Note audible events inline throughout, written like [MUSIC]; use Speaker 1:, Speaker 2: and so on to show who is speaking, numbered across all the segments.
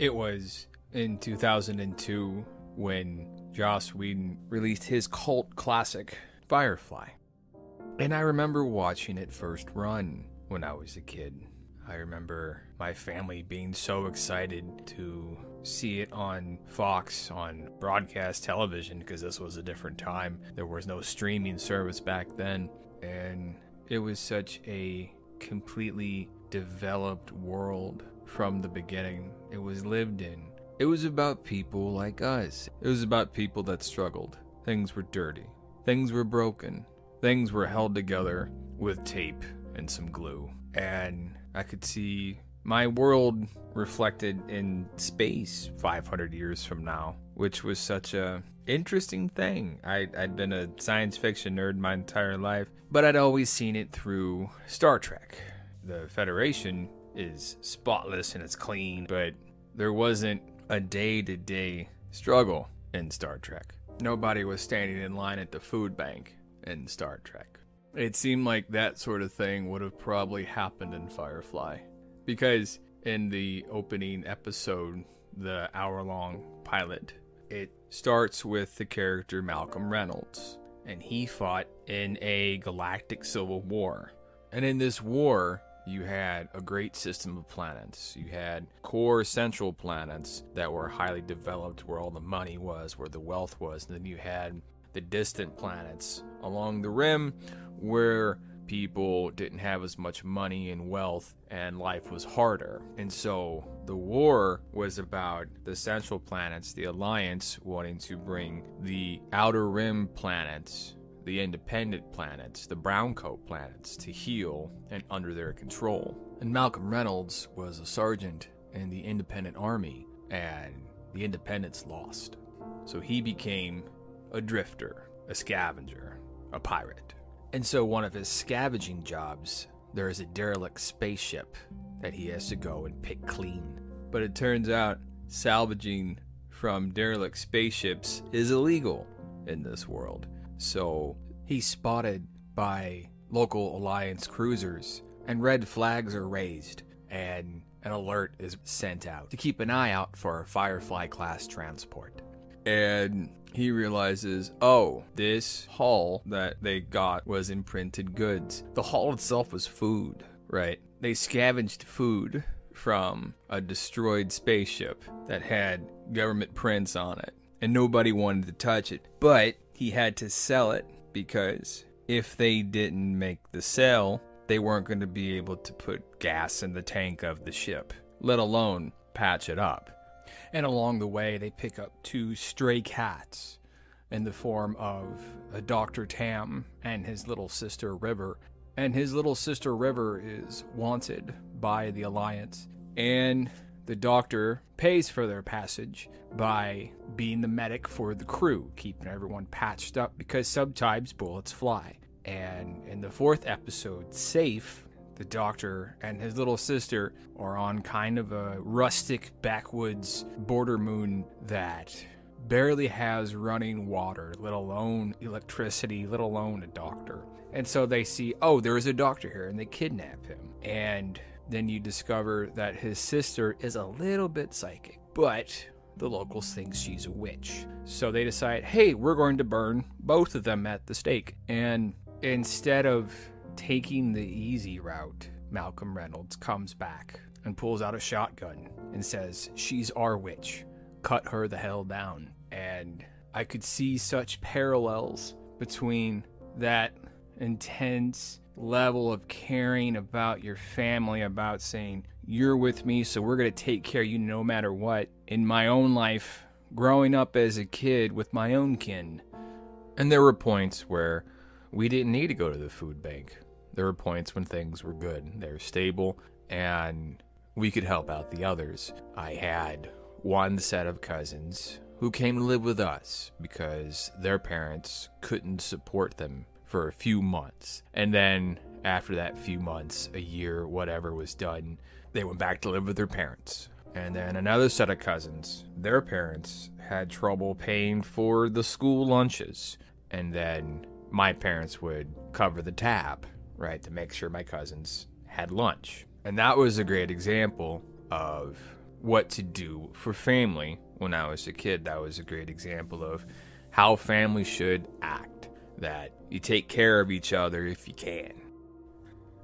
Speaker 1: It was in 2002 when Joss Whedon released his cult classic, Firefly. And I remember watching it first run when I was a kid. I remember my family being so excited to see it on Fox on broadcast television because this was a different time. There was no streaming service back then. And it was such a completely developed world from the beginning. It was lived in. It was about people like us. It was about people that struggled. Things were dirty. Things were broken. Things were held together with tape and some glue. And I could see my world reflected in space 500 years from now, which was such a interesting thing. I, I'd been a science fiction nerd my entire life, but I'd always seen it through Star Trek. The Federation is spotless and it's clean, but there wasn't a day to day struggle in Star Trek. Nobody was standing in line at the food bank in Star Trek. It seemed like that sort of thing would have probably happened in Firefly. Because in the opening episode, the hour long pilot, it starts with the character Malcolm Reynolds. And he fought in a galactic civil war. And in this war, you had a great system of planets. You had core central planets that were highly developed where all the money was, where the wealth was. And then you had the distant planets along the rim where people didn't have as much money and wealth and life was harder. And so the war was about the central planets, the alliance wanting to bring the outer rim planets the independent planets, the brown coat planets, to heel and under their control. And Malcolm Reynolds was a sergeant in the independent army, and the independents lost. So he became a drifter, a scavenger, a pirate. And so one of his scavenging jobs, there is a derelict spaceship that he has to go and pick clean. But it turns out salvaging from derelict spaceships is illegal in this world. So he's spotted by local Alliance cruisers, and red flags are raised, and an alert is sent out to keep an eye out for a Firefly class transport. And he realizes, oh, this hull that they got was imprinted goods. The hull itself was food, right? They scavenged food from a destroyed spaceship that had government prints on it, and nobody wanted to touch it. But he had to sell it because if they didn't make the sale, they weren't going to be able to put gas in the tank of the ship, let alone patch it up. And along the way, they pick up two stray cats in the form of uh, a Dr. Tam and his little sister River. And his little sister River is wanted by the Alliance. And the doctor pays for their passage by being the medic for the crew, keeping everyone patched up because sometimes bullets fly. And in the fourth episode, Safe, the doctor and his little sister are on kind of a rustic backwoods border moon that barely has running water, let alone electricity, let alone a doctor. And so they see, oh, there is a doctor here, and they kidnap him. And then you discover that his sister is a little bit psychic, but the locals think she's a witch. So they decide, hey, we're going to burn both of them at the stake. And instead of taking the easy route, Malcolm Reynolds comes back and pulls out a shotgun and says, She's our witch. Cut her the hell down. And I could see such parallels between that intense level of caring about your family, about saying, You're with me, so we're going to take care of you no matter what. In my own life, growing up as a kid with my own kin. And there were points where we didn't need to go to the food bank. There were points when things were good, they were stable, and we could help out the others. I had one set of cousins who came to live with us because their parents couldn't support them for a few months. And then after that few months, a year, whatever was done, they went back to live with their parents. And then another set of cousins, their parents had trouble paying for the school lunches. And then my parents would cover the tab, right, to make sure my cousins had lunch. And that was a great example of what to do for family when I was a kid. That was a great example of how family should act. That you take care of each other if you can.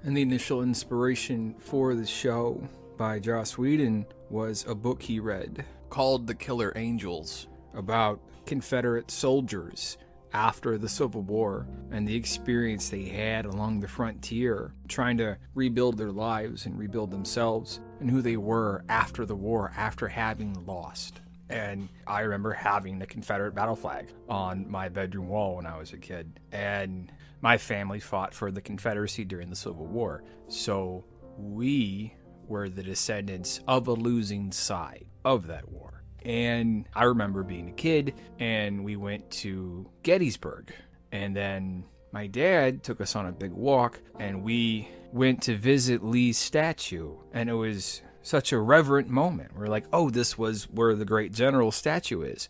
Speaker 1: And the initial inspiration for the show by Joss Whedon was a book he read called The Killer Angels about Confederate soldiers after the Civil War and the experience they had along the frontier, trying to rebuild their lives and rebuild themselves and who they were after the war, after having lost. And I remember having the Confederate battle flag on my bedroom wall when I was a kid. And my family fought for the Confederacy during the Civil War. So we were the descendants of a losing side of that war. And I remember being a kid and we went to Gettysburg. And then my dad took us on a big walk and we went to visit Lee's statue. And it was such a reverent moment. We're like, oh, this was where the great general statue is.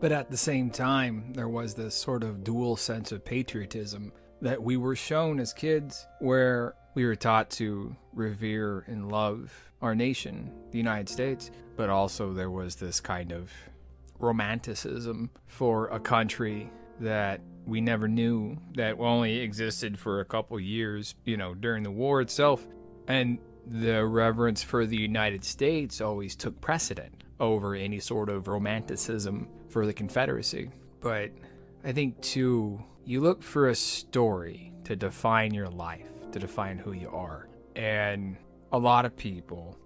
Speaker 1: But at the same time, there was this sort of dual sense of patriotism that we were shown as kids, where we were taught to revere and love our nation, the United States, but also there was this kind of romanticism for a country that we never knew that only existed for a couple years, you know, during the war itself. And the reverence for the United States always took precedent over any sort of romanticism for the Confederacy. But I think, too, you look for a story to define your life, to define who you are. And a lot of people,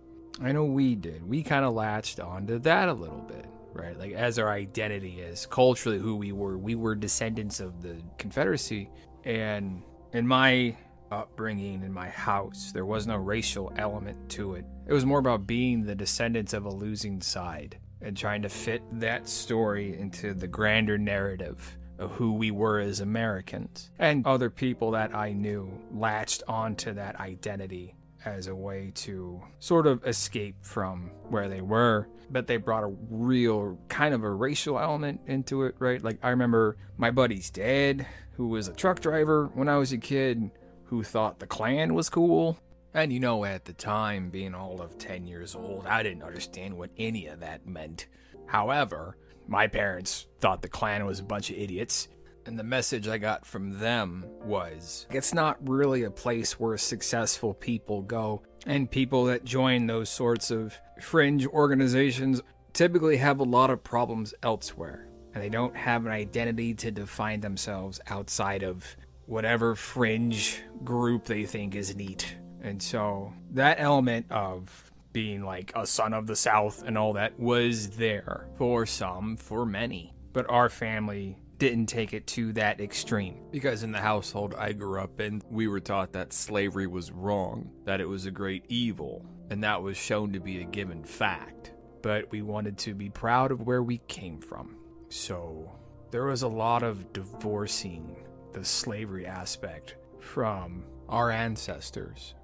Speaker 1: I know we did, we kind of latched onto that a little bit, right? Like, as our identity is culturally who we were, we were descendants of the Confederacy. And in my upbringing in my house. There was no racial element to it. It was more about being the descendants of a losing side and trying to fit that story into the grander narrative of who we were as Americans. And other people that I knew latched onto that identity as a way to sort of escape from where they were. But they brought a real kind of a racial element into it, right? Like, I remember my buddy's dad, who was a truck driver when I was a kid, who thought the Klan was cool. And you know, at the time, being all of 10 years old, I didn't understand what any of that meant. However, my parents thought the Klan was a bunch of idiots. And the message I got from them was it's not really a place where successful people go. And people that join those sorts of fringe organizations typically have a lot of problems elsewhere. And they don't have an identity to define themselves outside of whatever fringe group they think is neat. And so that element of being like a son of the South and all that was there for some, for many. But our family didn't take it to that extreme. Because in the household I grew up in, we were taught that slavery was wrong, that it was a great evil, and that was shown to be a given fact. But we wanted to be proud of where we came from. So there was a lot of divorcing the slavery aspect from our ancestors.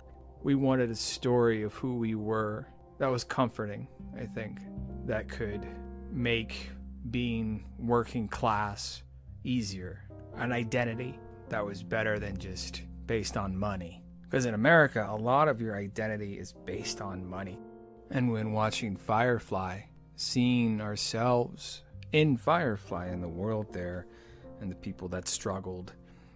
Speaker 1: We wanted a story of who we were that was comforting, I think, that could make being working class easier, an identity that was better than just based on money. Because in America, a lot of your identity is based on money. And when watching Firefly, seeing ourselves in Firefly in the world there, and the people that struggled,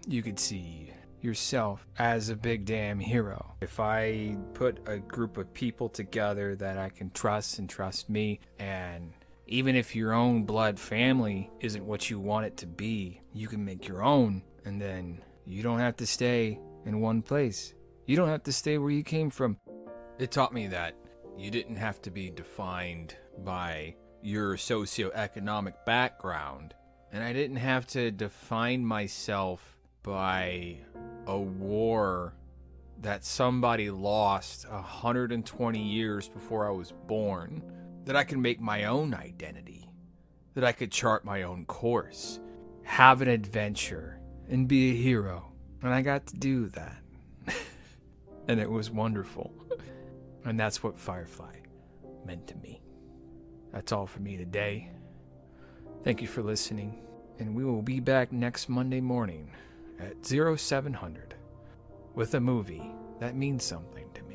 Speaker 1: you could see yourself as a big damn hero. If I put a group of people together that I can trust and trust me, and even if your own blood family isn't what you want it to be, you can make your own, and then you don't have to stay in one place. You don't have to stay where you came from. It taught me that you didn't have to be defined by your socioeconomic background and I didn't have to define myself by a war that somebody lost 120 years before I was born, that I could make my own identity, that I could chart my own course, have an adventure, and be a hero. And I got to do that. [LAUGHS] and it was wonderful. and that's what Firefly meant to me. That's all for me today. Thank you for listening, and we will be back next Monday morning at 0700 with a movie that means something to me.